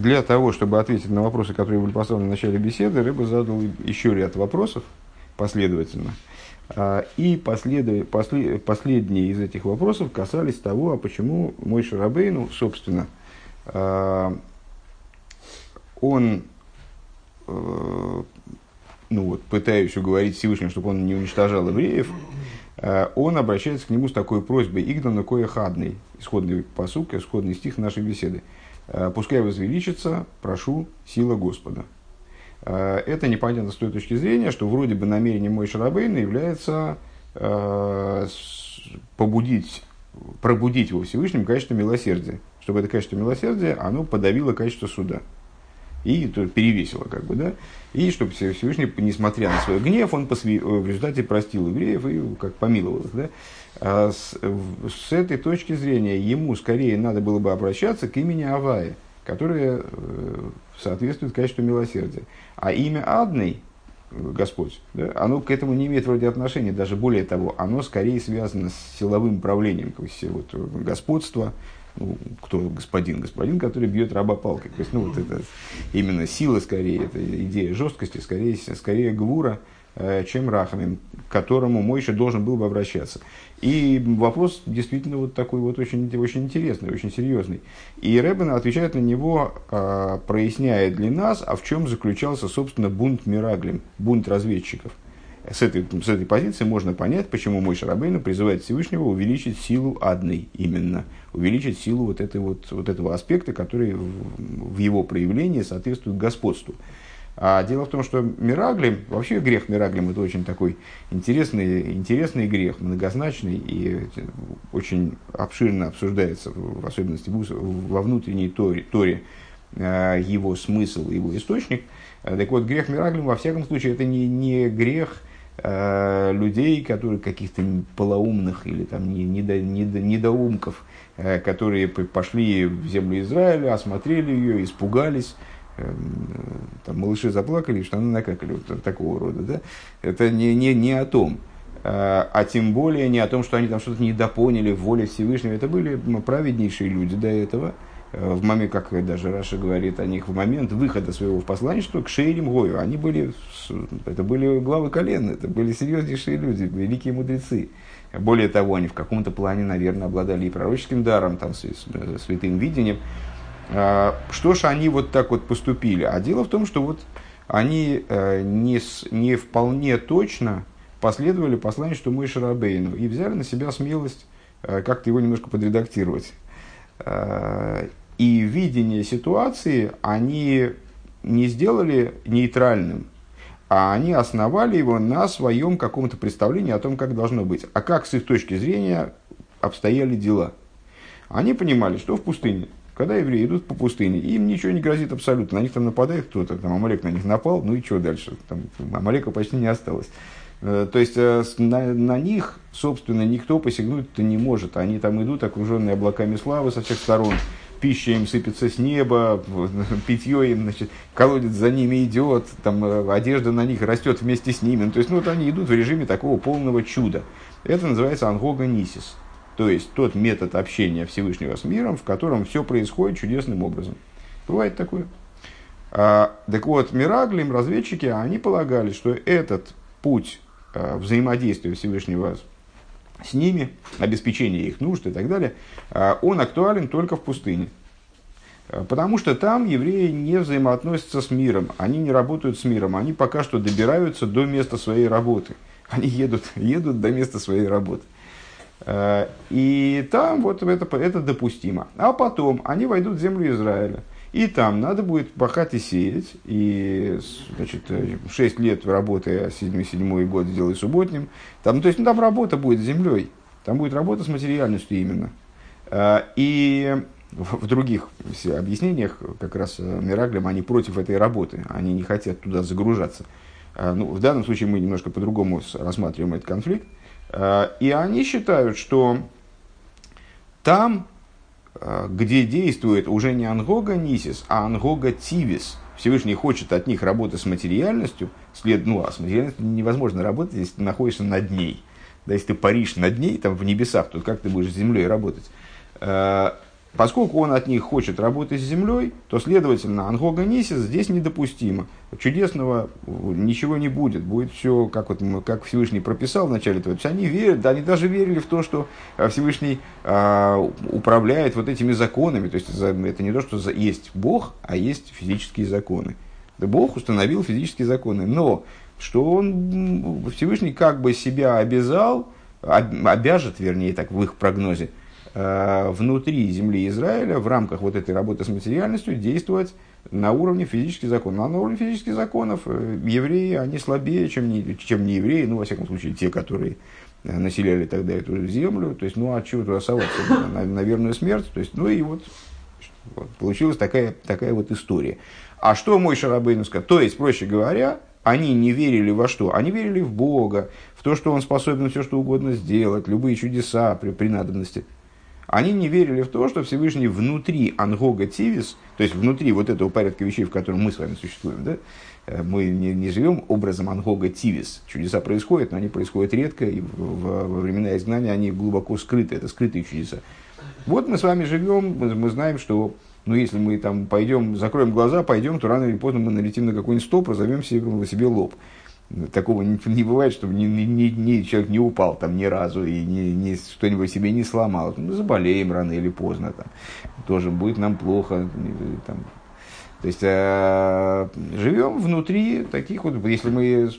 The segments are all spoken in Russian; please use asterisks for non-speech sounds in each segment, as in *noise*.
для того, чтобы ответить на вопросы, которые были поставлены в начале беседы, Рыба задал еще ряд вопросов последовательно. А, и послед... после... последние из этих вопросов касались того, а почему мой Шарабейну, собственно, а, он, э, ну вот, пытаясь уговорить Всевышнего, чтобы он не уничтожал евреев, а, он обращается к нему с такой просьбой «Игдана кое хадный», исходный посук, исходный стих нашей беседы. «Пускай возвеличится, прошу, сила Господа». Э, это непонятно с той точки зрения, что вроде бы намерение мой Шарабейна является э, побудить, пробудить его Всевышним качество милосердия, чтобы это качество милосердия, оно подавило качество суда. И перевесило, как бы, да. И чтобы Всевышний, несмотря на свой гнев, он посвя... в результате простил евреев и как помиловал их, да. А с, с этой точки зрения ему скорее надо было бы обращаться к имени Авая, которое э, соответствует качеству милосердия. А имя Адный, Господь, да, оно к этому не имеет вроде отношения. Даже более того, оно скорее связано с силовым правлением, то есть вот, господство, ну, кто господин? Господин, который бьет раба палкой. То есть, ну, вот это именно сила скорее, это идея жесткости, скорее, скорее гвура, Э, чем Рахамим, к которому Мойша должен был бы обращаться. И вопрос действительно вот такой вот очень, очень интересный, очень серьезный. И Рэббен отвечает на него, э, проясняя для нас, а в чем заключался, собственно, бунт Мираглим, бунт разведчиков. С этой, с этой позиции можно понять, почему мой Шарабейну призывает Всевышнего увеличить силу одной именно, увеличить силу вот, этой вот, вот этого аспекта, который в, в его проявлении соответствует господству. А дело в том, что Мираглим, вообще грех Мираглим, это очень такой интересный, интересный грех, многозначный и очень обширно обсуждается, в особенности во внутренней торе, торе э, его смысл, его источник. Э, так вот, грех Мираглим, во всяком случае, это не, не грех э, людей, которые каких-то полоумных или там недо, недо, недоумков, которые пошли в землю Израиля, осмотрели ее, испугались, там, малыши заплакали, штаны накакали, вот такого рода, да, это не, не, не о том. А, а тем более не о том, что они там что-то недопоняли в воле Всевышнего. Это были праведнейшие люди до этого, э, в момент, как даже Раша говорит о них, в момент выхода своего в посланничество к Шейрим Гою. Они были, это были главы колен, это были серьезнейшие люди, великие мудрецы. Более того, они в каком-то плане, наверное, обладали и пророческим даром, там, святым видением. А, что ж они вот так вот поступили? А дело в том, что вот они э, не, не вполне точно последовали посланию, что мы Шарабейну, и взяли на себя смелость э, как-то его немножко подредактировать. Э, и видение ситуации они не сделали нейтральным, а они основали его на своем каком-то представлении о том, как должно быть. А как с их точки зрения обстояли дела. Они понимали, что в пустыне когда евреи идут по пустыне, им ничего не грозит абсолютно. На них там нападает кто-то, там Амалек на них напал, ну и что дальше? Там Амалека почти не осталось. Э, то есть э, на, на них, собственно, никто посягнуть-то не может. Они там идут, окруженные облаками славы со всех сторон. Пища им сыпется с неба, *laughs* питье им, значит, колодец за ними идет, там э, одежда на них растет вместе с ними. Ну, то есть, ну, вот они идут в режиме такого полного чуда. Это называется ангога нисис. То есть тот метод общения Всевышнего с миром, в котором все происходит чудесным образом. Бывает такое. А, так вот, Мираглим, разведчики, они полагали, что этот путь а, взаимодействия Всевышнего с ними, обеспечение их нужд и так далее, а, он актуален только в пустыне. А, потому что там евреи не взаимоотносятся с миром, они не работают с миром, они пока что добираются до места своей работы. Они едут, *laughs* едут до места своей работы. Э, и там вот это, это допустимо. А потом они войдут в землю Израиля. И там надо будет пахать и сеять. И значит, 6 лет работы, а 7, 7 год сделай субботним. Там, то есть ну, там работа будет с землей. Там будет работа с материальностью именно. Э, и в других объяснениях, как раз э, Мираглем, они против этой работы. Они не хотят туда загружаться. Ну, в данном случае мы немножко по-другому рассматриваем этот конфликт. Э, и они считают, что там, э, где действует уже не ангога нисис, а ангога тивис, Всевышний хочет от них работы с материальностью, след, ну а с материальностью невозможно работать, если ты находишься над ней. Да, если ты паришь над ней, там в небесах, то как ты будешь с землей работать? Э, Поскольку он от них хочет работать с землей, то, следовательно, ангога нисис здесь недопустимо. Чудесного ничего не будет. Будет все, как, вот, как Всевышний прописал в начале. То есть они верят, да, они даже верили в то, что а, Всевышний э, управляет вот этими законами. То есть это не то, что есть Бог, а есть физические законы. Да Бог установил физические законы. Но что он, Всевышний как бы себя обязал, обяжет, вернее, так в их прогнозе, Э, внутри земли Израиля в рамках вот этой работы с материальностью действовать на уровне физических законов. А на уровне физических законов э, евреи, они слабее, чем не, чем не евреи, ну, во всяком случае, те, которые э, населяли тогда эту землю, то есть, ну, а чего туда соваться, на, на верную смерть, то есть, ну, и вот, вот получилась такая, такая вот история. А что мой Шарабейн сказал? То есть, проще говоря, они не верили во что? Они верили в Бога, в то, что Он способен все, что угодно сделать, любые чудеса при, при надобности – они не верили в то, что Всевышний внутри Ангога Тивис, то есть внутри вот этого порядка вещей, в котором мы с вами существуем, да, э, мы не, не живем образом Ангога Тивис. Чудеса происходят, но они происходят редко, и в, во времена изгнания они глубоко скрыты, это скрытые чудеса. Вот мы с вами живем, мы, мы знаем, что ну, если мы там пойдем, закроем глаза, пойдем, то рано или поздно мы налетим на какой-нибудь стоп, разовьем себе, себе лоб. Такого не, бывает, чтобы ни, ни, ни, человек не упал там ни разу и ни, ни, что-нибудь себе не сломал. Мы заболеем рано или поздно. Там. Тоже будет нам плохо. Там. То есть э, живем внутри таких вот, если мы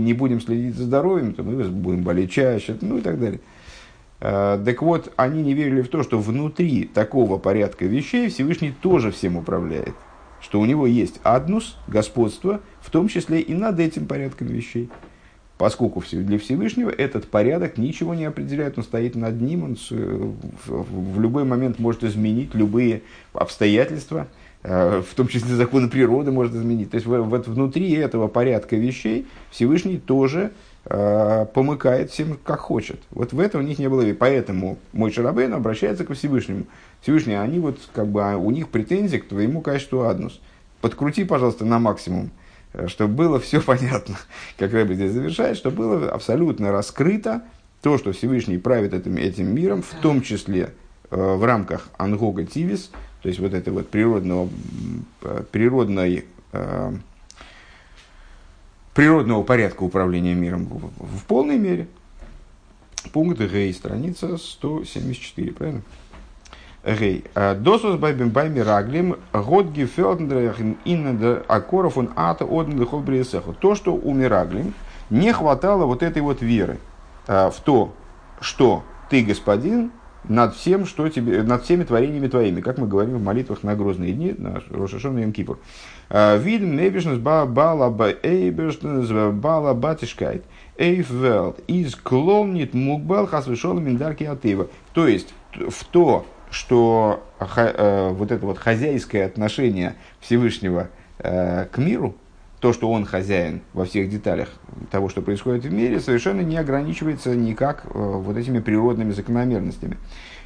не будем следить за здоровьем, то мы будем болеть чаще, ну и так далее. Э, так вот, они не верили в то, что внутри такого порядка вещей Всевышний тоже всем управляет что у него есть аднус, господство, в том числе и над этим порядком вещей. Поскольку для Всевышнего этот порядок ничего не определяет, он стоит над ним, он в любой момент может изменить любые обстоятельства, э, в том числе законы природы может изменить. То есть вот внутри этого порядка вещей Всевышний тоже э, помыкает всем, как хочет. Вот в этом у них не было. Поэтому мой Шарабейн обращается к Всевышнему. Всевышний, они вот, как бы, а у них претензии к твоему качеству аднус. Подкрути, пожалуйста, на максимум, э, чтобы было все *laughs* понятно, как Рэбби здесь завершает, чтобы было абсолютно раскрыто то, что Всевышний правит этим, этим миром, в том числе э, в рамках ангога тивис, то есть вот этой вот природного, э, природной, э, природного порядка управления миром в, в полной мере. Пункт Г, страница 174, правильно? Гей. Досус байбим байми раглим год гефелдендрехен иннеда акоров он ата одн дехол То, что у Мираглим не хватало вот этой вот веры э, в то, что ты господин над всем, что тебе, над всеми творениями твоими, как мы говорим в молитвах на грозные дни, на Рошашон и Йом-Кипур. Э, Видим небешнес бала эйбешнес бала батишкайт эйфвелд из кломнит мукбал хасвешол миндарки атыва. То есть в то, что э, вот это вот хозяйское отношение Всевышнего э, к миру, то, что он хозяин во всех деталях того, что происходит в мире, совершенно не ограничивается никак э, вот этими природными закономерностями.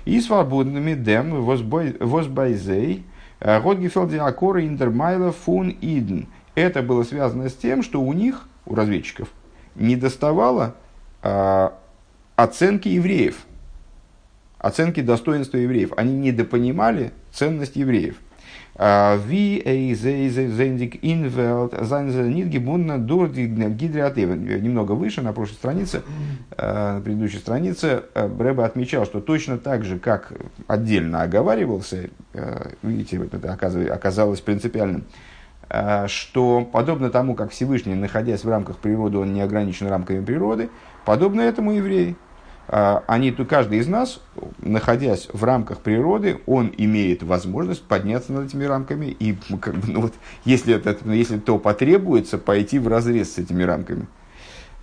И свободными дем возбайзей Годгефелди Акора Индермайла Фун Иден. Это было связано с тем, что у них, у разведчиков, не доставало оценки евреев – оценки достоинства евреев. Они недопонимали ценность евреев. Немного выше, на прошлой странице, а, на предыдущей странице, а, Брэба отмечал, что точно так же, как отдельно оговаривался, видите, это оказалось принципиальным, что подобно тому, как Всевышний, находясь в рамках природы, он не ограничен рамками природы, подобно этому евреи. А, они, каждый из нас, находясь в рамках природы, он имеет возможность подняться над этими рамками и, как бы, ну вот, если, это, если то потребуется, пойти в разрез с этими рамками.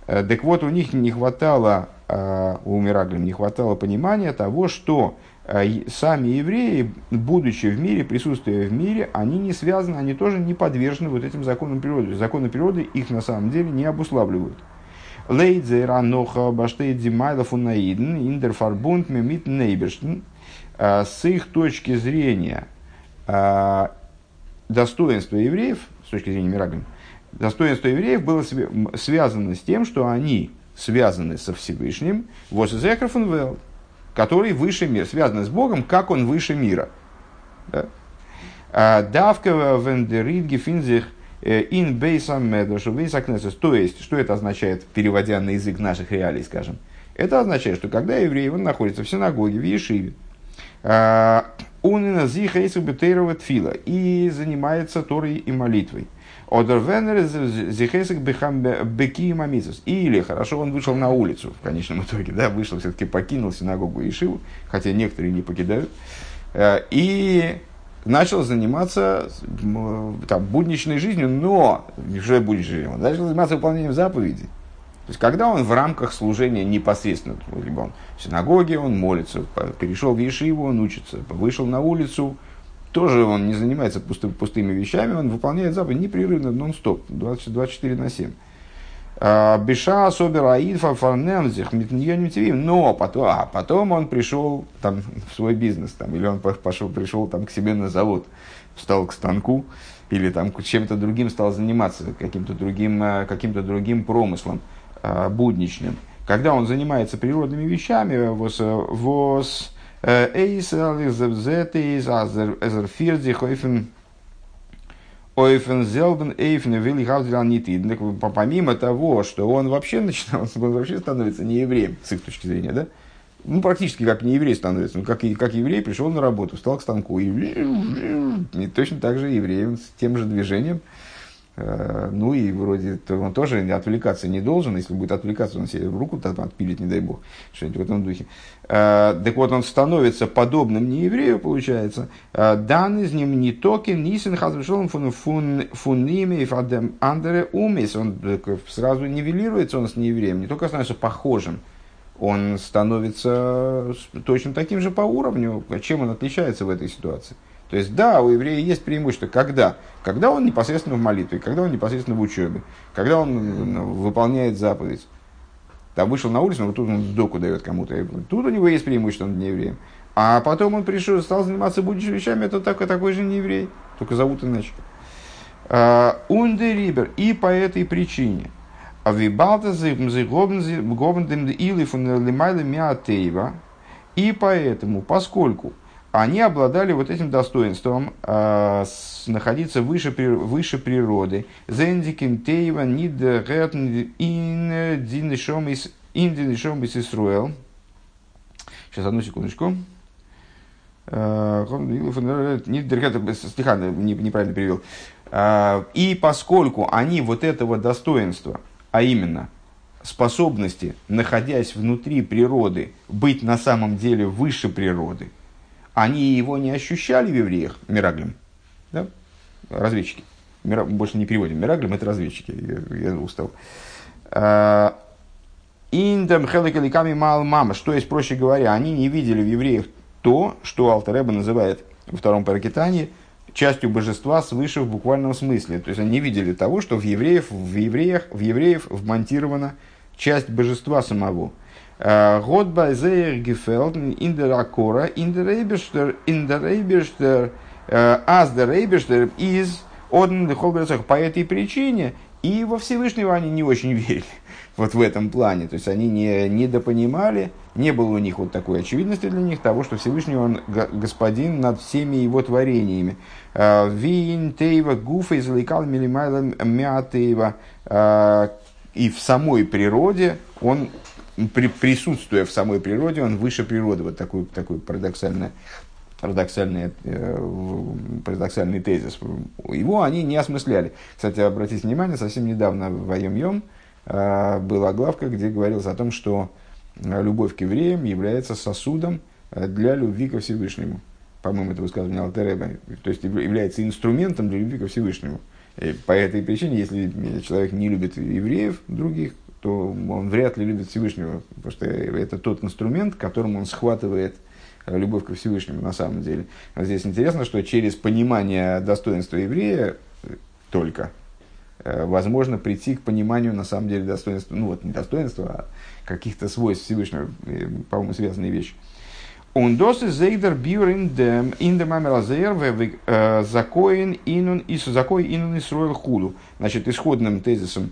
Э, так вот, у них не хватало, а, у Мираглим не хватало понимания того, что э, сами евреи, будучи в мире, присутствуя в мире, они не связаны, они тоже не подвержены вот этим законам природы. Законы природы их на самом деле не обуславливают. Лейдзера ноха баштейт зимайлов унаиден индерфарбунд мемит нейберштен. А, с их точки зрения достоинство евреев, с точки зрения Мираган, достоинство евреев было связано с тем, что они связаны со Всевышним, который выше мира, связаны с Богом, как он выше мира? А, давка вендерит гефинзих ин бейсам медошу бейсакнесус. То есть, что это означает, переводя на язык наших реалий, скажем? Это означает, что когда еврей он находится в синагоге, в Ешиве, а, он фила и занимается Торой и молитвой. Или хорошо, он вышел на улицу в конечном итоге, да, вышел, все-таки покинул синагогу Ишиву, хотя некоторые не покидают, э, и начал заниматься там, будничной жизнью, но, что будничной жизнью, он начал заниматься выполнением заповедей. То есть, когда он в рамках служения непосредственно, либо он в синагоге, он молится, перешел в Ешиву, он учится, вышел на улицу, тоже он не занимается пусты, пустыми вещами, он выполняет заповедь непрерывно, нон-стоп, 24 на 7. А, Беша особенно Аидфа Фарнемзих но потом, а потом он пришел там, в свой бизнес, там, или он пошел, пришел там, к себе на завод, встал к станку, или там чем-то другим стал заниматься, каким-то другим, а, каким-то другим промыслом э, будничным. Когда он занимается природными вещами, вос, вос эйсел из из азер фирзи хойфен ойфен зелбен эйфен вилли хаузел нити. Помимо того, что он вообще начинал, он вообще становится не евреем, с их точки зрения, да? ну, практически как не еврей становится. Ну, как, как еврей пришел на работу, встал к станку и, и точно так же евреем с тем же движением ну и вроде он тоже отвлекаться не должен, если будет отвлекаться, он себе руку там отпилит, не дай бог, что-нибудь в этом духе. Э, так вот, он становится подобным нееврею, получается. Э, дан из ним не токен, нисен хазвешолом фун фунниме фадем андере умис. Он сразу нивелируется, он с неевреем, не только становится похожим, он становится точно таким же по уровню. Чем он отличается в этой ситуации? То есть, да, у еврея есть преимущество. Когда? Когда он непосредственно в молитве, когда он непосредственно в учебе, когда он ну, выполняет заповедь. Там вышел на улицу, но тут он сдоку дает кому-то. Тут у него есть преимущество над неевреем. А потом он пришел, стал заниматься будущими вещами, это такой, такой же нееврей, только зовут иначе. А, Ундерибер. И по этой причине. А вибалта или И поэтому, поскольку они обладали вот этим достоинством э, с, находиться выше, выше природы. Зендикин тейва нид ин динешом из Исруэл. Сейчас, одну секундочку. Стиха неправильно перевел. И поскольку они вот этого достоинства, а именно способности, находясь внутри природы, быть на самом деле выше природы, они его не ощущали в евреях, Мираглем, да? разведчики. Мира, больше не переводим. Мираглем это разведчики, я, я устал. А, Индам хелекаликами мал мама. Что есть, проще говоря, они не видели в евреях то, что Алтареба называет во втором паракитании частью божества свыше в буквальном смысле. То есть они не видели того, что в, евреев, в, евреях, в евреев вмонтирована часть божества самого. Год байзеер гефелд Akora, in der Eberster, in der Eberster, as der Eberster из Оден По этой причине и во Всевышнего они не очень *laughs* верили вот в этом плане. То есть они не недопонимали, не было у них вот такой очевидности для них того, что Всевышний он господин над всеми его творениями. Вин тейва гуфа извлекал милимайла мятеева. И в самой природе он при, присутствуя в самой природе, он выше природы. Вот такой, такой парадоксальный, парадоксальный, э, парадоксальный тезис. Его они не осмысляли. Кстати, обратите внимание, совсем недавно в Айом-Йом э, была главка, где говорилось о том, что любовь к евреям является сосудом для любви ко Всевышнему. По-моему, это высказывание Алтереба. То есть является инструментом для любви ко Всевышнему. И по этой причине, если человек не любит евреев других, то он вряд ли любит Всевышнего, потому что это тот инструмент, которым он схватывает э, любовь к Всевышнему на самом деле. Здесь интересно, что через понимание достоинства еврея э, только э, возможно прийти к пониманию на самом деле достоинства, ну вот не достоинства, а каких-то свойств Всевышнего, по-моему, связанные вещи. Он досы зейдер бюр dem in dem амелазер закоин инун ису закой инун исруэл худу. Значит, исходным тезисом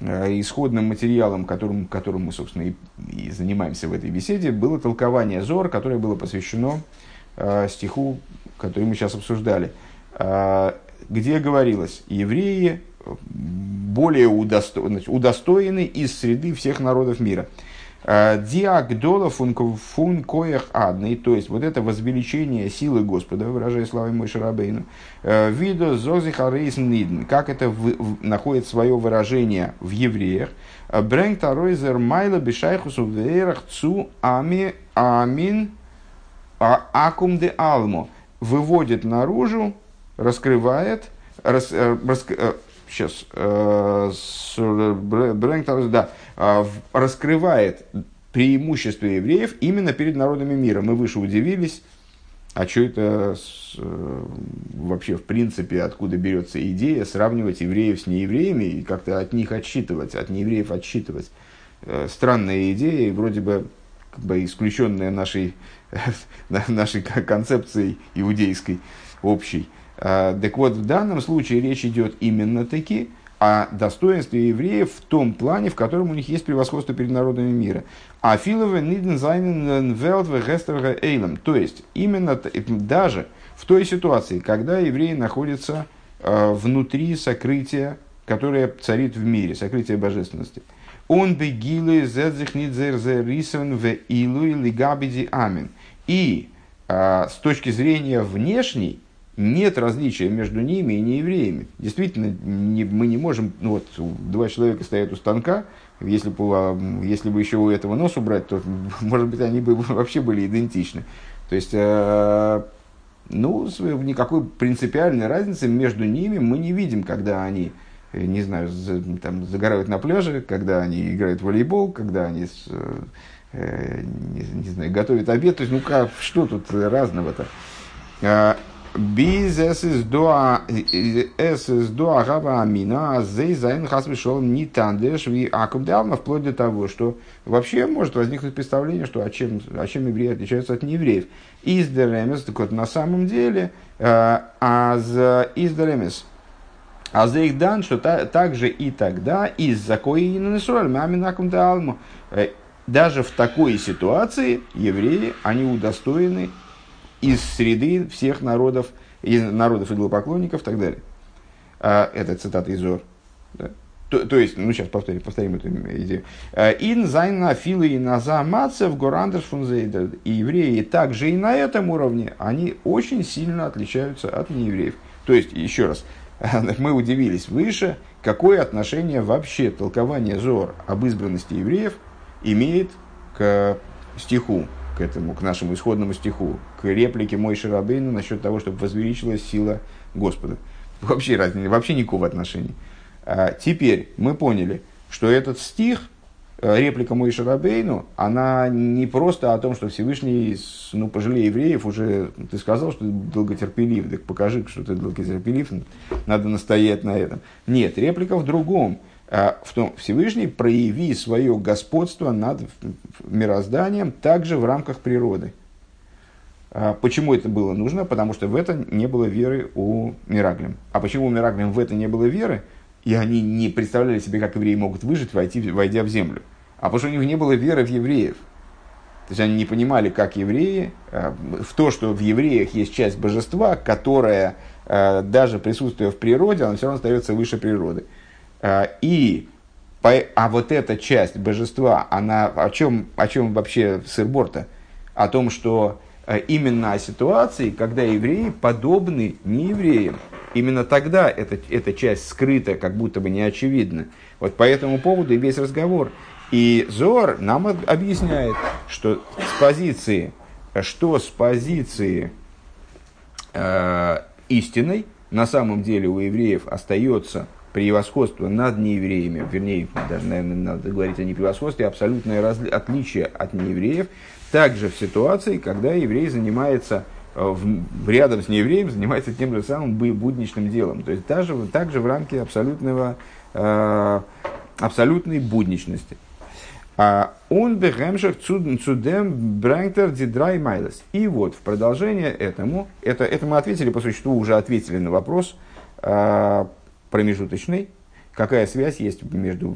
исходным материалом, которым, которым мы, собственно, и, и занимаемся в этой беседе, было толкование Зор, которое было посвящено э, стиху который мы сейчас обсуждали, где говорилось, евреи более удосто... удостоены из среды всех народов мира. Диагдола фун коях адный, то есть вот это возвеличение силы Господа, выражая славой мой Шарабейну, видо зозихарейс нидн, как это в, находит свое выражение в евреях, брэнг таройзер майла бешайхусу вейрах цу ами амин акум де алмо, выводит наружу, раскрывает, рас, рас, сейчас, э, Брэнк, да, а, раскрывает преимущество евреев именно перед народами мира. Мы выше удивились, а что это э, вообще в принципе, откуда берется идея сравнивать евреев с неевреями и как-то от них отсчитывать, от неевреев отсчитывать. Э, странная идея, и вроде бы как бы исключенная нашей, *laughs* нашей концепцией иудейской общей. А, так вот, в данном случае речь идет именно таки о достоинстве евреев в том плане, в котором у них есть превосходство перед народами мира. А филове ниден зайнен эйлем. То есть, именно даже в той ситуации, когда евреи находятся э, внутри сокрытия, которое царит в мире, сокрытия божественности. Он бегилы зедзихнидзер рисен в илуи лигабиди амин. И э, с точки зрения внешней, нет различия между ними и неевреями. Действительно, не, мы не можем, ну вот, два человека стоят у станка, если бы, а, если бы еще у этого нос убрать, то, *laughs* может быть, они бы *laughs* вообще были идентичны. То есть, э, ну, никакой принципиальной разницы между ними мы не видим, когда они, э, не знаю, за, там, загорают на пляже, когда они играют в волейбол, когда они, э, не, не знаю, готовят обед. То есть, ну, как, что тут разного-то? Биз эс из доа эс из доа гава амина, зей зайн хас вышел не тандеш ви акум давно, вплоть до того, что вообще может возникнуть представление, что о чем, о чем евреи отличаются от неевреев. Из деремес, так вот на самом деле, аз из деремес, а за их дан, что та, также и тогда из-за кои нанесоль мамин акум алму. Даже в такой ситуации евреи, они удостоены из среды всех народов, из народов идолопоклонников и так далее. А, это цитата из Зор. Да? То, то есть, ну сейчас повторим, повторим эту идею. А, און זיינען אפילו אין אַזאַ מצב פונאַנדער. И евреи также и на этом уровне, они очень сильно отличаются от неевреев. То есть, еще раз, *laughs* мы удивились выше, какое отношение вообще толкование Зор об избранности евреев имеет к стиху к этому, к нашему исходному стиху, к реплике Мой Шарабейну насчет того, чтобы возвеличилась сила Господа. Вообще, вообще никакого отношения. А теперь мы поняли, что этот стих, э, реплика Мой Шарабейну, она не просто о том, что Всевышний, ну, пожалей евреев, уже ты сказал, что ты долготерпелив, так покажи, что ты долготерпелив, надо настоять на этом. Нет, реплика в другом – в том Всевышний прояви свое господство над мирозданием также в рамках природы. А почему это было нужно? Потому что в это не было веры у Мираглим. А почему у Мираглим в это не было веры? И они не представляли себе, как евреи могут выжить, войти, войдя в землю. А потому что у них не было веры в евреев. То есть они не понимали, как евреи, а, в то, что в евреях есть часть божества, которая даже присутствуя в природе, она все равно остается выше природы. А, и а вот эта часть божества, она о чем, о чем вообще сырборта? О том, что э, именно о ситуации, когда евреи подобны неевреям. Именно тогда эта, эта часть скрыта, как будто бы не очевидна. Вот по этому поводу и весь разговор. И Зор нам объясняет, что с позиции, что с позиции э, истинной на самом деле у евреев остается превосходство над неевреями, вернее, даже, наверное, надо говорить о не превосходстве, а абсолютное разли- отличие от неевреев, также в ситуации, когда еврей занимается э, в, рядом с неевреем занимается тем же самым будничным делом. То есть даже, также в рамке абсолютного, э, абсолютной будничности. А он бегемшах цудем брангтер дидрай майлес. И вот в продолжение этому, это, это мы ответили по существу, уже ответили на вопрос, э, промежуточный, какая связь есть между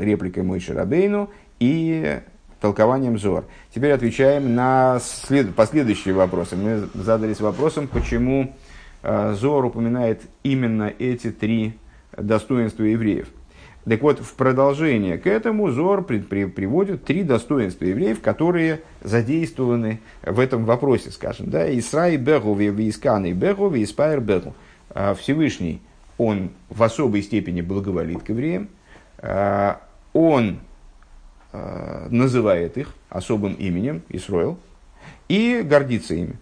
репликой Мойши Рабейну и толкованием Зор. Теперь отвечаем на след... последующие вопросы. Мы задались вопросом, почему э, Зор упоминает именно эти три достоинства евреев. Так вот, в продолжение к этому Зор при, при, приводит три достоинства евреев, которые задействованы в этом вопросе, скажем. Да? Исраи бегу висканы бегу виспайр бегу. А Всевышний, он в особой степени благоволит к евреям. А, он а, называет их особым именем, Исроил, и гордится ими.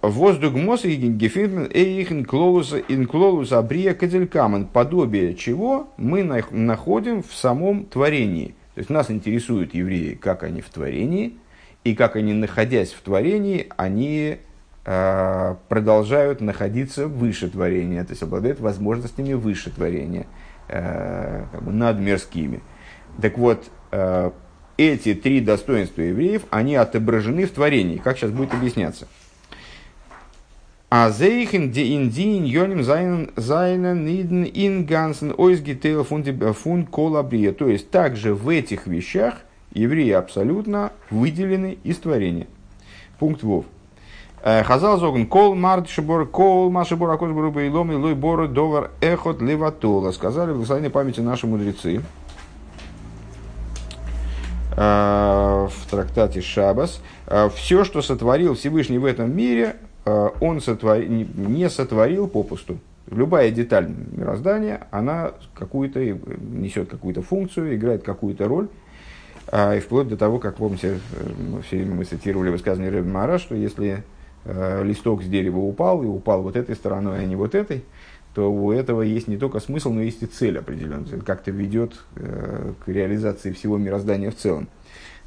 Воздух мос и гефинтен эйхен клоус абрия каделькамен, подобие чего мы находим в самом творении. То есть нас интересуют евреи, как они в творении, и как они, находясь в творении, они продолжают находиться выше творения, то есть обладают возможностями выше творения, э, как бы над мирскими. Так вот, э, эти три достоинства евреев, они отображены в творении. Как сейчас будет объясняться? А зейхен де индин йоним зайнен ниден ин гансен ойсгитейл фун колабрия. То есть, также в этих вещах евреи абсолютно выделены из творения. Пункт Вов. Э, Хазал зогн кол март шибор кол машибор акош боруба илом илой бору довар эхот леватола. Сказали в благословенной памяти наши мудрецы э, в трактате Шабас. Э, Все, что сотворил Всевышний в этом мире, он сотвор... не сотворил попусту. Любая деталь мироздания, она какую-то, несет какую-то функцию, играет какую-то роль. И вплоть до того, как, помните, э, все время мы цитировали высказывание Рэбби Мара, что если листок с дерева упал, и упал вот этой стороной, а не вот этой, то у этого есть не только смысл, но есть и цель определенная. Это как-то ведет к реализации всего мироздания в целом.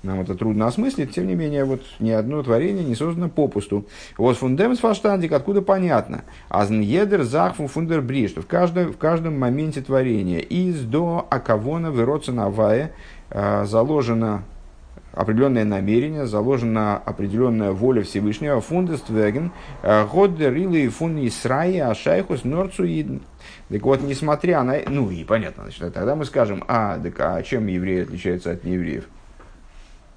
Нам это трудно осмыслить, тем не менее, вот ни одно творение не создано попусту. Вот фундемс фаштандик, откуда понятно. Азн едер захфу фундер бри, что в каждом, в каждом моменте творения из до акавона выроться на вае а, заложено определенное намерение, заложена определенная воля Всевышнего, фундествеген, а, годдер или фун Исраи, ашайхус норцуидн. Так вот, несмотря на... Ну и понятно, значит, тогда мы скажем, а, так а чем евреи отличаются от неевреев?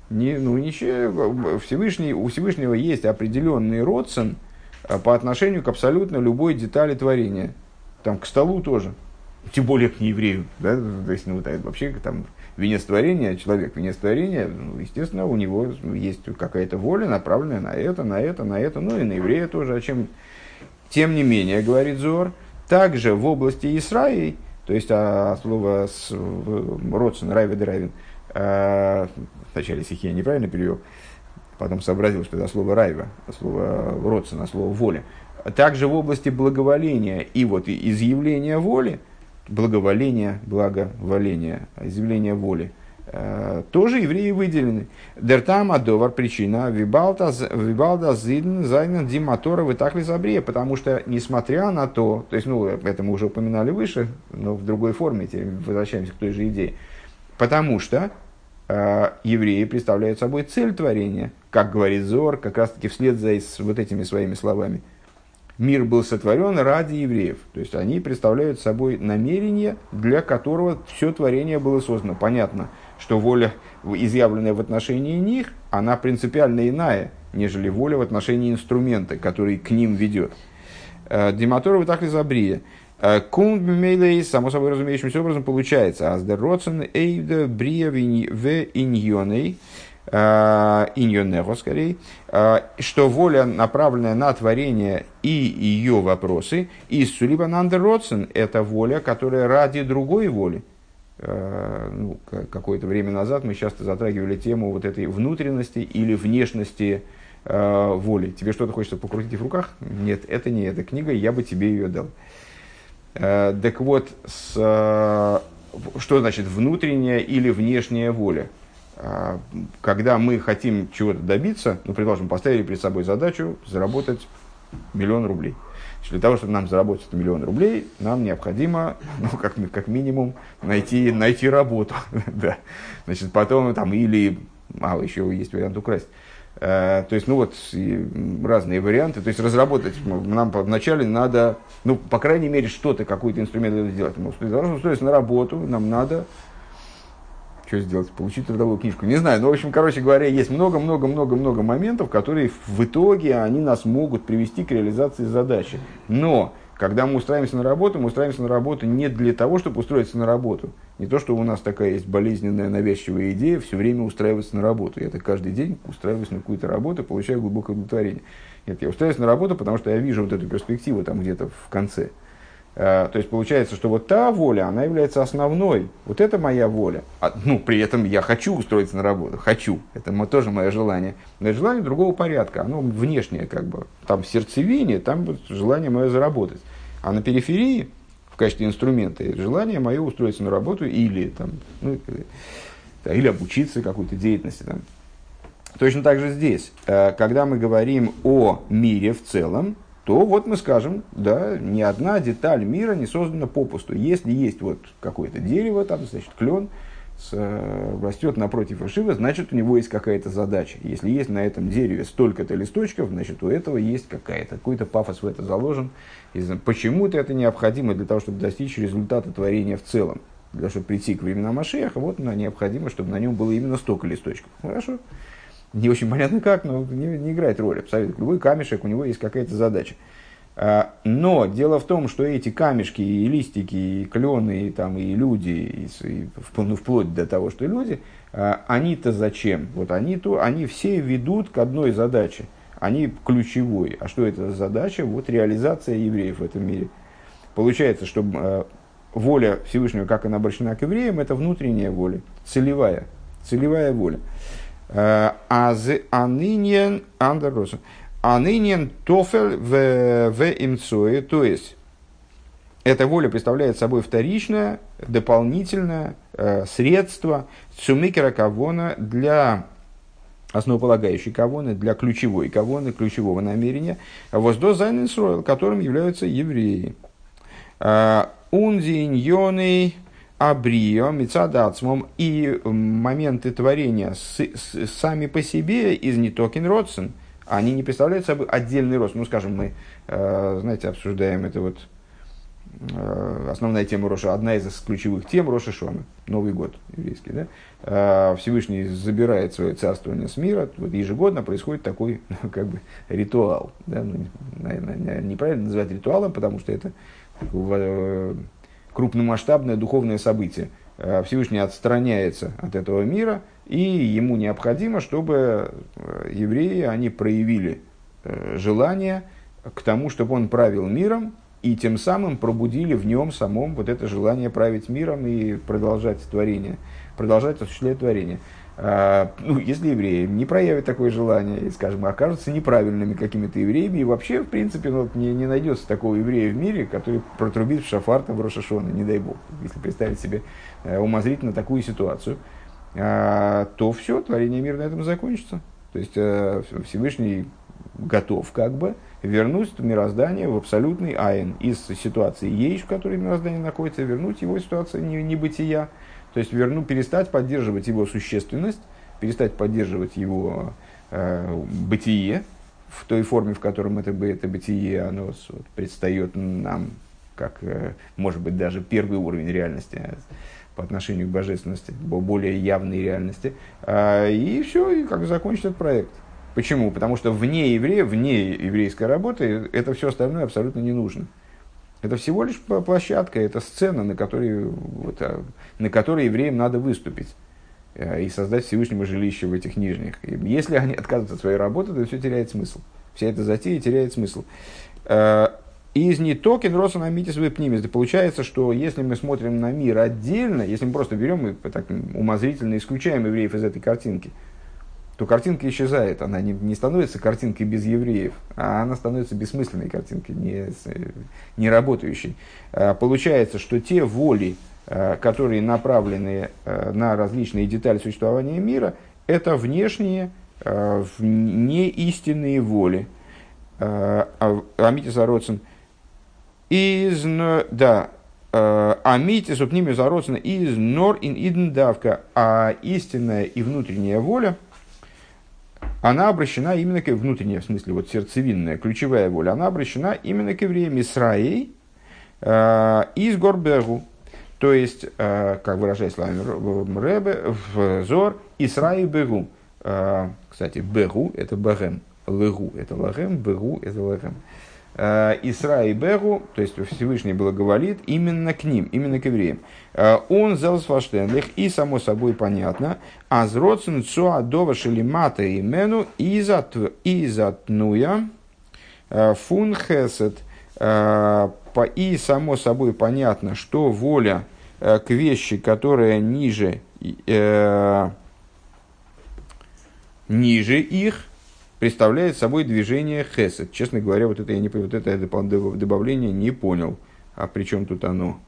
Не, ну, ничего, Всевышний, у Всевышнего есть определенный родствен а, по отношению к абсолютно любой детали творения. Там, к столу тоже. Тем более к нееврею. Да? То есть, ну, вообще, там, венец творения, человек венец творения, ну, естественно, у него есть какая-то воля, направленная на это, на это, на это, ну и на еврея тоже. А чем... Тем не менее, говорит Зор, также в области Исраи, то есть а, а слово с, родствен, Райве Драйвин, а, вначале стихи я неправильно перевел, потом сообразил, что это слово райва, слово родственно, слово воля. Также в области благоволения и вот изъявления воли, благоволения, благоволения, изъявления воли, э, тоже евреи выделены. Дертам адовар причина вибалда зидн зайнен диматора в итахли забрия, потому что, несмотря на то, то есть, ну, это мы уже упоминали выше, но в другой форме, теперь возвращаемся к той же идее, потому что Э, евреи представляют собой цель творения, как говорит Зор, как раз таки вслед за вот этими своими словами. Мир был сотворен ради евреев. То есть они представляют собой намерение, для которого все творение было создано. Понятно, что воля, изъявленная в отношении них, она принципиально иная, нежели воля в отношении инструмента, который к ним ведет. Э, Дематорова так и забрия. Кун само собой разумеющимся образом, получается. Аздер родсен эйвда брия в иньоней, э, иньонего скорее, э, что воля, направленная на творение и ее вопросы, и сулиба нандер родсен, это воля, которая ради другой воли. Ну, какое-то время назад мы часто затрагивали тему вот этой внутренности или внешности воли. Тебе что-то хочется покрутить в руках? Нет, это не эта книга, я бы тебе ее дал. Э, так вот, с, э, что значит внутренняя или внешняя воля? Э, когда мы хотим чего-то добиться, ну, предположим, поставили перед собой задачу заработать миллион рублей. Для того, чтобы нам заработать миллион рублей, нам необходимо, ну, как, как минимум, найти, найти работу. *laughs* да. Значит, потом там или, мало, еще есть вариант украсть. Э, то есть, ну вот, разные варианты. То есть, разработать нам вначале надо, ну, по крайней мере, что-то, какой-то инструмент сделать. Мы должны устроиться на работу, нам надо что сделать, получить трудовую книжку, не знаю. Но, в общем, короче говоря, есть много-много-много-много моментов, которые в итоге они нас могут привести к реализации задачи. Но, когда мы устраиваемся на работу, мы устраиваемся на работу не для того, чтобы устроиться на работу. Не то, что у нас такая есть болезненная, навязчивая идея все время устраиваться на работу. Я так каждый день устраиваюсь на какую-то работу, получаю глубокое удовлетворение. Нет, я устраиваюсь на работу, потому что я вижу вот эту перспективу там где-то в конце. Э, то есть получается, что вот та воля, она является основной. Вот это моя воля. А, ну, при этом я хочу устроиться на работу. Хочу. Это тоже мое желание. Но желание другого порядка. Оно внешнее как бы. Там в сердцевине, там желание мое заработать. А на периферии, в качестве инструмента, желание мое устроиться на работу или, там, ну, или обучиться какой-то деятельности. Там. Точно так же здесь. Э, когда мы говорим о мире в целом, то вот мы скажем, да, ни одна деталь мира не создана попусту. Если есть вот какое-то дерево, там, значит, клен, с, э, растет напротив Ишива, значит, у него есть какая-то задача. Если есть на этом дереве столько-то листочков, значит, у этого есть какая-то, какой-то пафос в это заложен. Почему-то это необходимо для того, чтобы достичь результата творения в целом. Для того, чтобы прийти к временам Машеха, вот необходимо, чтобы на нем было именно столько листочков. Хорошо. Не очень понятно как, но не, не играет роли. Абсолютно. Любой камешек, у него есть какая-то задача. А, но дело в том, что эти камешки, и листики, и клены, и, там, и люди, и, и, ну, вплоть до того, что люди, а, они-то зачем? Вот они-то, они все ведут к одной задаче. Они ключевой. А что это за задача? Вот реализация евреев в этом мире. Получается, что а, воля Всевышнего, как она обращена к евреям, это внутренняя воля, целевая, целевая воля. Аз аниньен андерроса. Аниньен тофель в имцое. То есть, эта воля представляет собой вторичное, дополнительное э, средство цумикера кавона для основополагающей кавоны, для ключевой кавоны, ключевого намерения, воздо зайнен которым являются евреи. Унзиньоный абрио, мецадацмом и моменты творения с, с, сами по себе из нетокин родсен, они не представляют собой отдельный рост. Ну, скажем, мы, э, знаете, обсуждаем это вот э, основная тема Роша, одна из ключевых тем Роша Шона, Новый год еврейский, да? Э, Всевышний забирает свое царствование с мира, вот ежегодно происходит такой, *laughs* как бы, ритуал, да? ну, наверное, неправильно называть ритуалом, потому что это крупномасштабное духовное событие. Э, Всевышний отстраняется от этого мира, и ему необходимо, чтобы э, евреи, они проявили э, желание к тому, чтобы он правил миром, и тем самым пробудили в нем самом вот это желание править миром и продолжать творение, продолжать осуществлять творение. А, ну, если евреи не проявят такое желание и, скажем, окажутся неправильными какими-то евреями, и вообще, в принципе, ну, не, не найдется такого еврея в мире, который протрубит в шафар там, в Рошашона, не дай бог, если представить себе э, умозрительно такую ситуацию, а, то все, творение мира на этом закончится. То есть э, Всевышний готов как бы вернуть мироздание в абсолютный айн из ситуации ейш, в которой мироздание находится, вернуть его ситуацию небытия, то есть верну, перестать поддерживать его существенность, перестать поддерживать его э, бытие в той форме, в котором это, это бытие оно вот, предстает нам, как, э, может быть, даже первый уровень реальности э, по отношению к божественности, более явной реальности. Э, и все, и как закончить этот проект. Почему? Потому что вне еврея, вне еврейской работы, это все остальное абсолютно не нужно. Это всего лишь площадка, это сцена, на которой, вот, а, на которой евреям надо выступить э, и создать Всевышнему жилище в этих нижних. И если они *laughs* отказываются от своей работы, то все теряет смысл. Вся эта затея теряет смысл. Э, из не токен роса на митис выпнимис. Получается, что если мы смотрим на мир отдельно, если мы просто берем и так умозрительно исключаем евреев из этой картинки, то картинка исчезает. Она не, не становится картинкой без евреев, а она становится бессмысленной картинкой, не, не работающей. А, получается, что те воли, а, которые направлены а, на различные детали существования мира, это внешние, неистинные воли. Амитис Ароцин из, да, Амитис Упнимис Ароцин из Нор ин Иден Давка, а истинная и внутренняя воля – она обращена именно к внутренней, в смысле, вот сердцевинная, ключевая воля, она обращена именно к евреям Исраей э, из Горбегу. То есть, как выражает словами Рэбе, в Зор, Исраи Бегу. Кстати, Бегу – это Багем, Легу – это Лагем, Бегу – это Лагем. Исра и Бегу, то есть Всевышний благоволит именно к ним, именно к евреям. Он зелсфаштенлих, и само собой понятно, а зроцен цуадова шелимата имену изатнуя фун хесет. И само собой понятно, что воля к вещи, которая ниже, ниже их, представляет собой движение хесед. Честно говоря, вот это я не вот это добавление не понял. А при чем тут оно?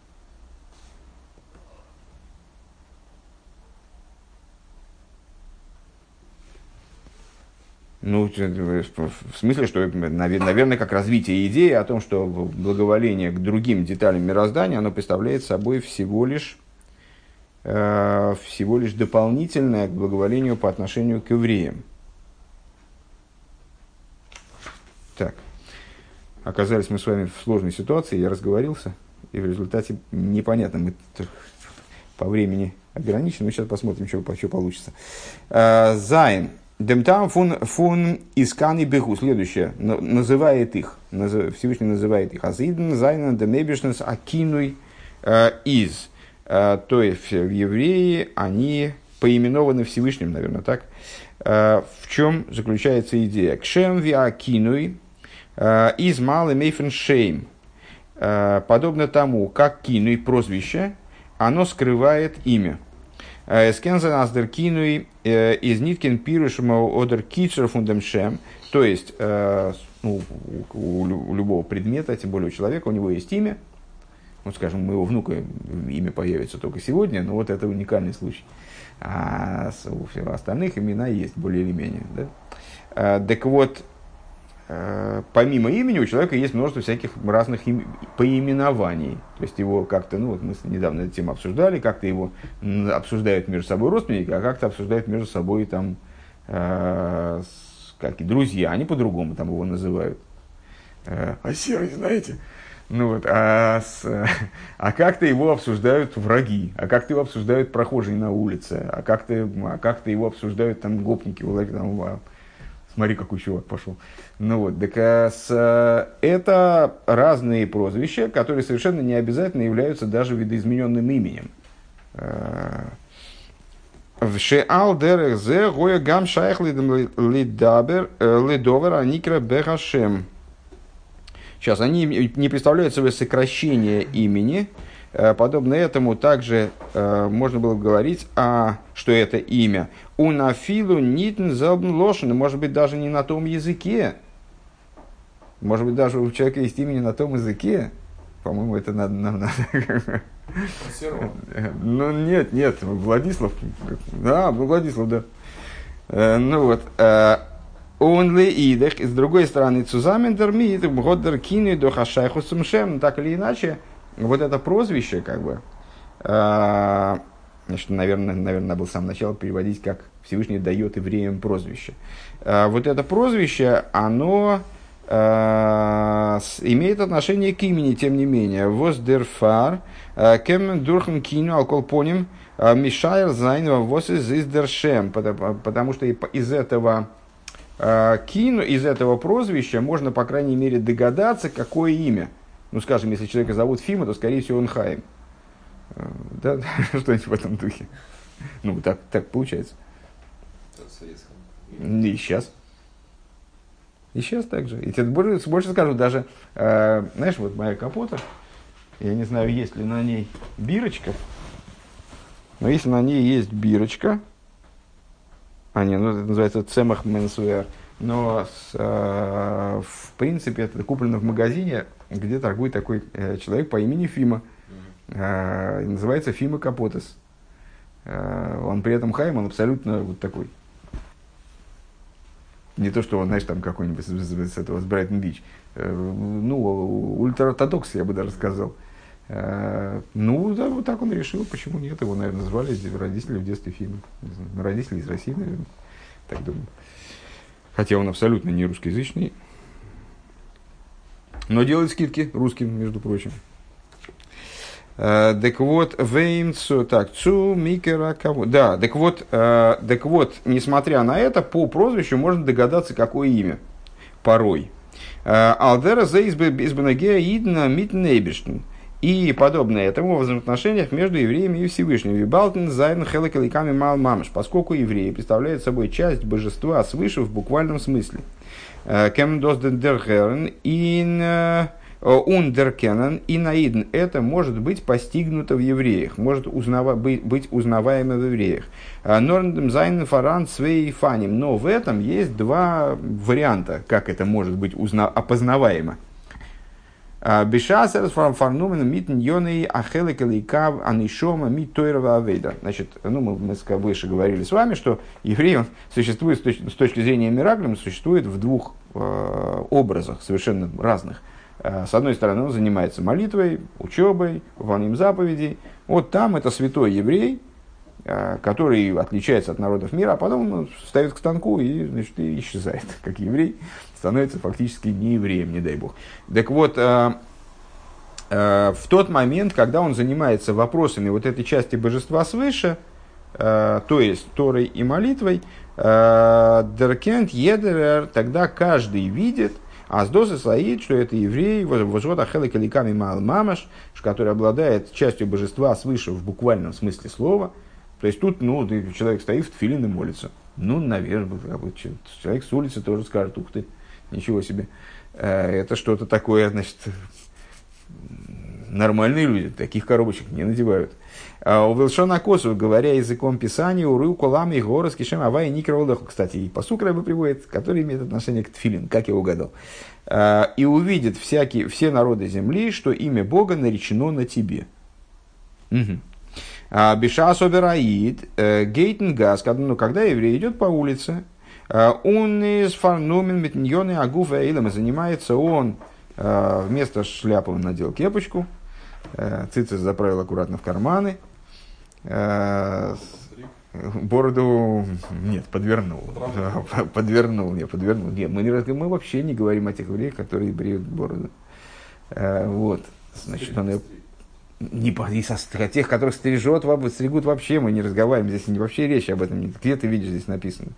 Ну, в смысле, что, наверное, как развитие идеи о том, что благоволение к другим деталям мироздания, оно представляет собой всего лишь, э, всего лишь дополнительное к благоволению по отношению к евреям. Так, оказались мы с вами в сложной ситуации, я разговорился, и в результате непонятно, мы по времени ограничены, но сейчас посмотрим, что, что получится. А, Зайн. Демтам фун, фун искани бегу. Следующее. Называет их. Всевышний называет их. Азиден зайна демебишнес акинуй а, из. А, то есть в евреи они поименованы Всевышним, наверное, так. В чем заключается идея? Кшем виакинуй из малый мейфен шейм. Э, подобно тому, как кинуй прозвище, оно скрывает имя. Э, Скензен аздер кинуй из ниткин пирушма одер кичер фундамшем. То есть, ну, у, у любого предмета, тем более у человека, у него есть имя. Вот, скажем, у моего внука имя появится только сегодня, но вот это уникальный случай. А у всех остальных имена есть более или менее. Да? Так вот, Э, помимо имени у человека есть множество всяких разных им, поименований. То есть его как-то, ну вот мы недавно эту тему обсуждали, как-то его обсуждают между собой родственники, а как-то обсуждают между собой там э, как и друзья, они по-другому там его называют. Э, а серый, знаете? Ну вот, а, *laughs* а как-то его обсуждают враги, а как-то его обсуждают прохожие на улице, а как-то а как его обсуждают там гопники, там, а, смотри, какой чувак пошел. Ну вот, так а с, э, это разные прозвища, которые совершенно не обязательно являются даже видоизмененным именем. Э, в Шеал дерех зе гоя гам шайх лидовер аникра бехашем. Сейчас, они не представляют собой сокращение имени, Подобно этому также э, можно было говорить, а, что это имя. Унафилу нитн лошен, может быть, даже не на том языке, может быть, даже у человека есть имя на том языке. По-моему, это надо... нам надо *laughs* ну, нет, нет, Владислав. Да, Владислав, да. Э, ну вот. Э, он ли идех, с другой стороны, цузамендер мид, годдер кину до хашайху сумшем, так или иначе, вот это прозвище, как бы, э, значит, наверное, наверное, надо было с самого начала переводить, как Всевышний дает евреям прозвище. Вот это прозвище, оно Э, имеет отношение к имени, тем не менее. Воздерфар, э, кем дурхан кину алколпоним, э, мишайр зайнова вос из издершем, потому что из этого кину, из этого прозвища можно, по крайней мере, догадаться, какое имя. Ну, скажем, если человека зовут Фима, то, скорее всего, он Хаим. Да, *laughs* что-нибудь в этом духе. Ну, так, так получается. И сейчас. И сейчас так же. И тебе больше, больше скажу, даже, э, знаешь, вот моя капота, я не знаю, есть ли на ней бирочка, но если на ней есть бирочка, а не, ну это называется цемах менсуэр, но с, э, в принципе это куплено в магазине, где торгует такой э, человек по имени Фима. Э, называется Фима Капотес. Э, он при этом Хайм, он абсолютно вот такой не то, что он, знаешь, там какой-нибудь с, с, этого, с Брайтон-Бич. Э, ну, ультраортодокс, я бы даже сказал. Э, ну, да, вот так он решил. Почему нет? Его, наверное, звали родители в детстве фильма. Родители из России, наверное. Так думаю. Хотя он абсолютно не русскоязычный. Но делает скидки русским, между прочим. Так вот, Веймцу, так, Цу, Микера, кого? Да, так вот, так вот, несмотря на это, по прозвищу можно догадаться, какое имя порой. Алдера за избанагея идна митнейбештен. И подобное этому в взаимоотношениях между евреями и Всевышним. Вибалтен зайн хелекаликами мал мамш, поскольку евреи представляют собой часть божества свыше в буквальном смысле. Кем дос дергерн ин ундеркенен и наидн. Это может быть постигнуто в евреях, может узнава, быть, быть узнаваемо в евреях. Норндем зайн фаран свей фаним. Но в этом есть два варианта, как это может быть узна, опознаваемо. Бешасер фарнумен митн йоны ахелек лейкав анишома мит тойрова авейда. Значит, ну, мы, мы выше говорили с вами, что еврей он существует с точки, с точки зрения Мираглем, существует в двух э, образах, совершенно разных. Э, с одной стороны, он занимается молитвой, учебой, выполнением заповедей. Вот там это святой еврей, э, который отличается от народов мира, а потом он встает к станку и, значит, и исчезает, *laughs* как еврей становится фактически не евреем, не дай бог. Так вот, э, э, в тот момент, когда он занимается вопросами вот этой части божества свыше, э, то есть Торой и молитвой, Деркент Едерер, тогда каждый видит, а с дозы стоит, что это еврей, возвод Ахелы Каликами Мал Мамаш, который обладает частью божества свыше в буквальном смысле слова. То есть тут, ну, человек стоит в тфилин и молится. Ну, наверное, человек с улицы тоже скажет, ух ты, Ничего себе. Э, это что-то такое, значит, нормальные люди, таких коробочек не надевают. А у Вилшона Косу, говоря языком Писания, у Ру Колам и Горос Кишем Авай Никроволдаху, кстати, и посук Рэба приводит, который имеет отношение к Тфилин, как я угадал. А, и увидит всякие, все народы земли, что имя Бога наречено на тебе. Угу. Биша Собираид, э, Гейтен Газ, ну, когда еврей идет по улице, Э, он из фарнумен метньоны агуфа эйлем. Занимается он, э, вместо шляпы он надел кепочку, э, цицис заправил аккуратно в карманы, бороду нет, подвернул. *laughs* Подвернул, не, подвернул. Нет, мы, не, мы вообще не говорим о тех евреях, которые бреют бороду. Вот. Значит, он ее не о тех, которых стрижет, стригут вообще, мы не разговариваем. Здесь вообще речь об этом нет. Где ты видишь здесь написано?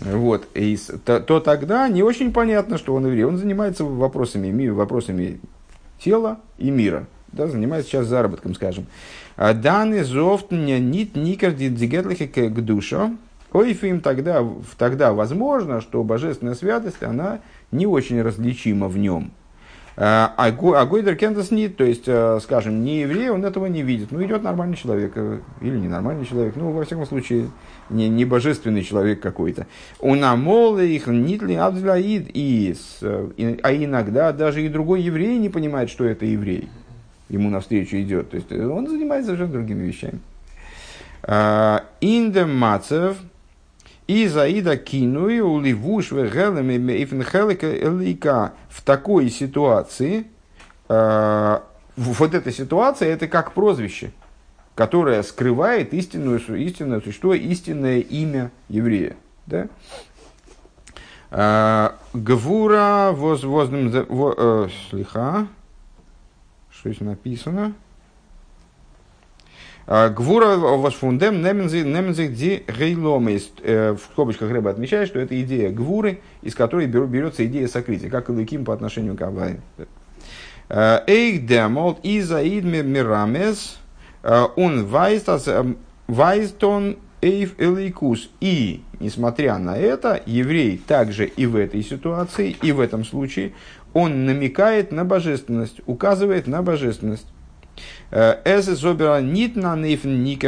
Вот. И то, то тогда не очень понятно, что он еврей. Он занимается вопросами, вопросами тела и мира. Да, занимается сейчас заработком, скажем. А Даны зовтня нит никер дигетлихе к душу. Ойфим тогда, тогда возможно, что божественная святость, она не очень различима в нем. А, а, а Гойдер Кентас нет, то есть, скажем, не еврей, он этого не видит. Ну, идет нормальный человек, э, или ненормальный человек, ну, во всяком случае, не, не божественный человек какой-то. Он амолы их нитли абдляид, и, а иногда даже и другой еврей не понимает, что это еврей. Ему навстречу идет. То есть, он занимается совершенно другими вещами. А, Индем мацев – и заида кинуи уливуш вегелами элика в такой ситуации, э, вот эта ситуация, это как прозвище, которое скрывает истинную, истинное существо, истинное имя еврея. Да? Э, Гвура воз воздым э, слиха, что здесь написано? А, Гвура вашфундем немензик ди гейломы. Э, в скобочках Рэба отмечает, что это идея гвуры, из которой берется идея сокрытия, как и Лыким по отношению к Авае. Э, Эйх демолт и заид мирамес он вайстон эйв элейкус. И, несмотря на это, еврей также и в этой ситуации, и в этом случае, он намекает на божественность, указывает на божественность.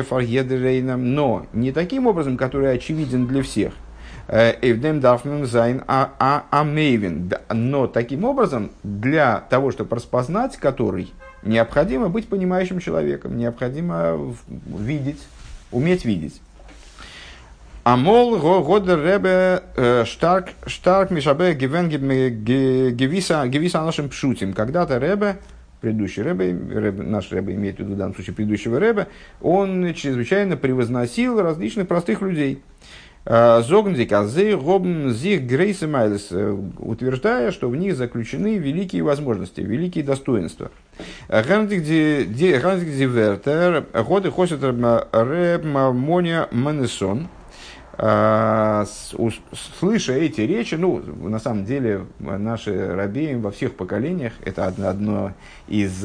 Фаргедерейном, но не таким образом, который очевиден для всех. אויף דעם דאַרף מען זיין אַ אַ מבין. Но таким образом, для того, чтобы распознать который, необходимо быть понимающим человеком, необходимо видеть, уметь видеть. אַמאָל האָט דער רבי שטאַרק שטאַרק משבח געווען געוויסע געוויסע אנשים פשוטים. Когда-то ребе предыдущий Рэбе, Рэбе, наш Рэбе имеет в виду в данном случае предыдущего Рэбе, он чрезвычайно превозносил различных простых людей. Зогнзик азы гобн зих грейсы майлес, утверждая, что в них заключены великие возможности, великие достоинства. Гандик дивертер, годы хосит моня манесон, слыша эти речи, ну, на самом деле, наши рабеи во всех поколениях, это одно из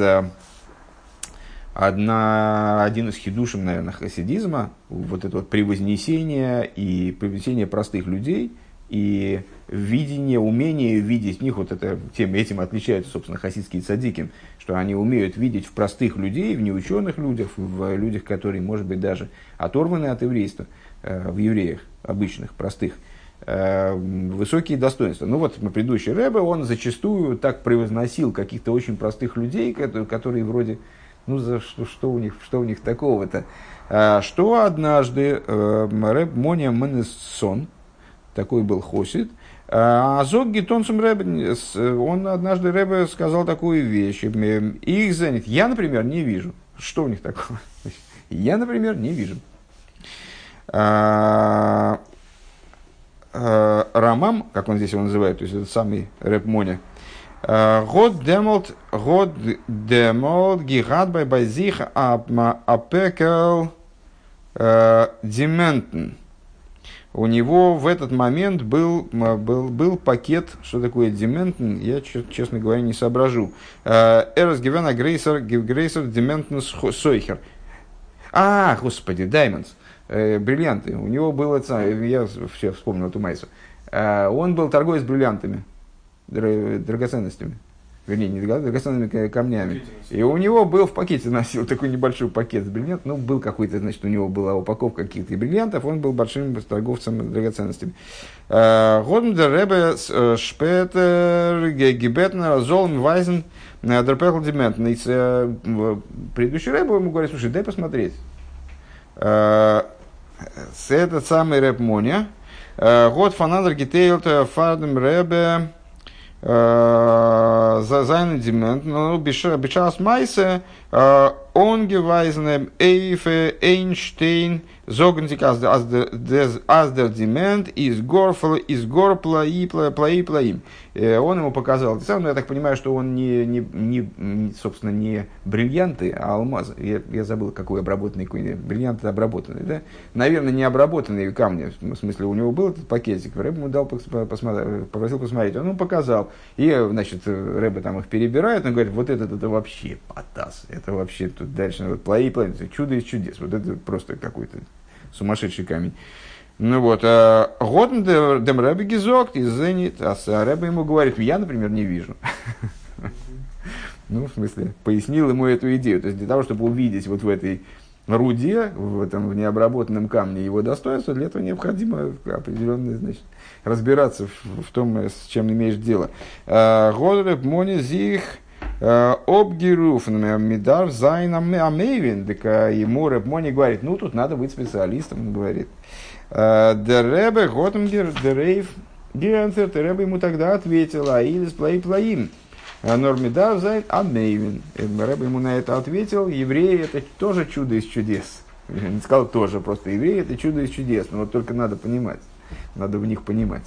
одна, один из хидушем, наверное, хасидизма, вот это вот превознесение и привлечение простых людей, и видение, умение видеть в них, вот это, тем, этим отличаются, собственно, хасидские цадики, что они умеют видеть в простых людей, в неученых людях, в людях, которые, может быть, даже оторваны от еврейства, э, в евреях обычных, простых, э, высокие достоинства. Ну вот предыдущий Рэбе, он зачастую так превозносил каких-то очень простых людей, которые вроде ну, за что, что, у них, что у них такого-то? А, что однажды э, Рэб Мония Менессон, такой был Хосид, а Зог Гитонсум Рэбе, он однажды Рэбе сказал такую вещь. Их занят. Я, например, не вижу. Что у них такого? *laughs* Я, например, не вижу. А, а, Рамам, как он здесь его называет, то есть это самый Рэб Моня, האָט דעמאָלט, האָט דעמאָלט, געהאַט ביי ביי זיך אַ פּעקל דימענטן. У него в этот момент был, был, был пакет, что такое דימענטן, я, честно говоря, не соображу. ער איז געווען אַ גרויסער, גרויסער דימענטן סוחר. А, господи, даймондс, бриллианты. У него было, я все вспомнил эту майсу. Он был торговец бриллиантами драгоценностями. Вернее, не драгоценными камнями. И у него был в пакете, *laughs* носил такой небольшой пакет с бриллиантами. Ну, был какой-то, значит, у него была упаковка каких-то бриллиантов, он был большим торговцем драгоценностями. Э, Годмдер Ребе э, Шпетер Гибетнер Золм Вайзен э, Дерпехл Демент. Предыдущий Ребе ему говорит, слушай, дай посмотреть. Этот самый Рэб Моня, Год фанадр гитейлт фардем Ребе Зайна Димент, ну, Бишас Майсе, Онгевайзне, Эйфе, Эйнштейн, Зогнтик Аздер Димент, из Горфла, из Горпла и Плаи Плаим. Э, он ему показал. Сам, я так понимаю, что он не, не, не, собственно, не бриллианты, а алмазы. Я, я забыл, какой обработанный бриллианты обработанные, да? Наверное, не обработанные камни. В смысле, у него был этот пакетик. Рэб ему дал посмотреть, попросил посмотреть. Он ему показал. И, значит, Рэбе там их перебирает. Он говорит, вот этот это вообще потас. Это вообще тут дальше. Вот, плаи, плаи. Чудо из чудес. Вот это просто какой-то сумасшедший камень. Ну вот, а Готн дем Рэбе гизок, и зенит, а Рэбе ему говорит, я, например, не вижу. Ну, в смысле, пояснил ему эту идею. То есть, для того, чтобы увидеть вот в этой руде, в этом в необработанном камне его достоинство, для этого необходимо определенно, значит, разбираться в, в том, с чем имеешь дело. А, Годреб а, обгируф мидар зайн амейвин. Так ему Рэб Мони говорит, ну, тут надо быть специалистом, говорит. Деребе Готмгер Дерейв Герансер Теребе ему тогда ответил, Аилис Плаи Плаим. Нормидав Зайд Амейвин. Рэбе ему на это ответил, евреи это тоже чудо из чудес. Не сказал тоже, просто евреи это чудо из чудес, но вот только надо понимать, надо в них понимать.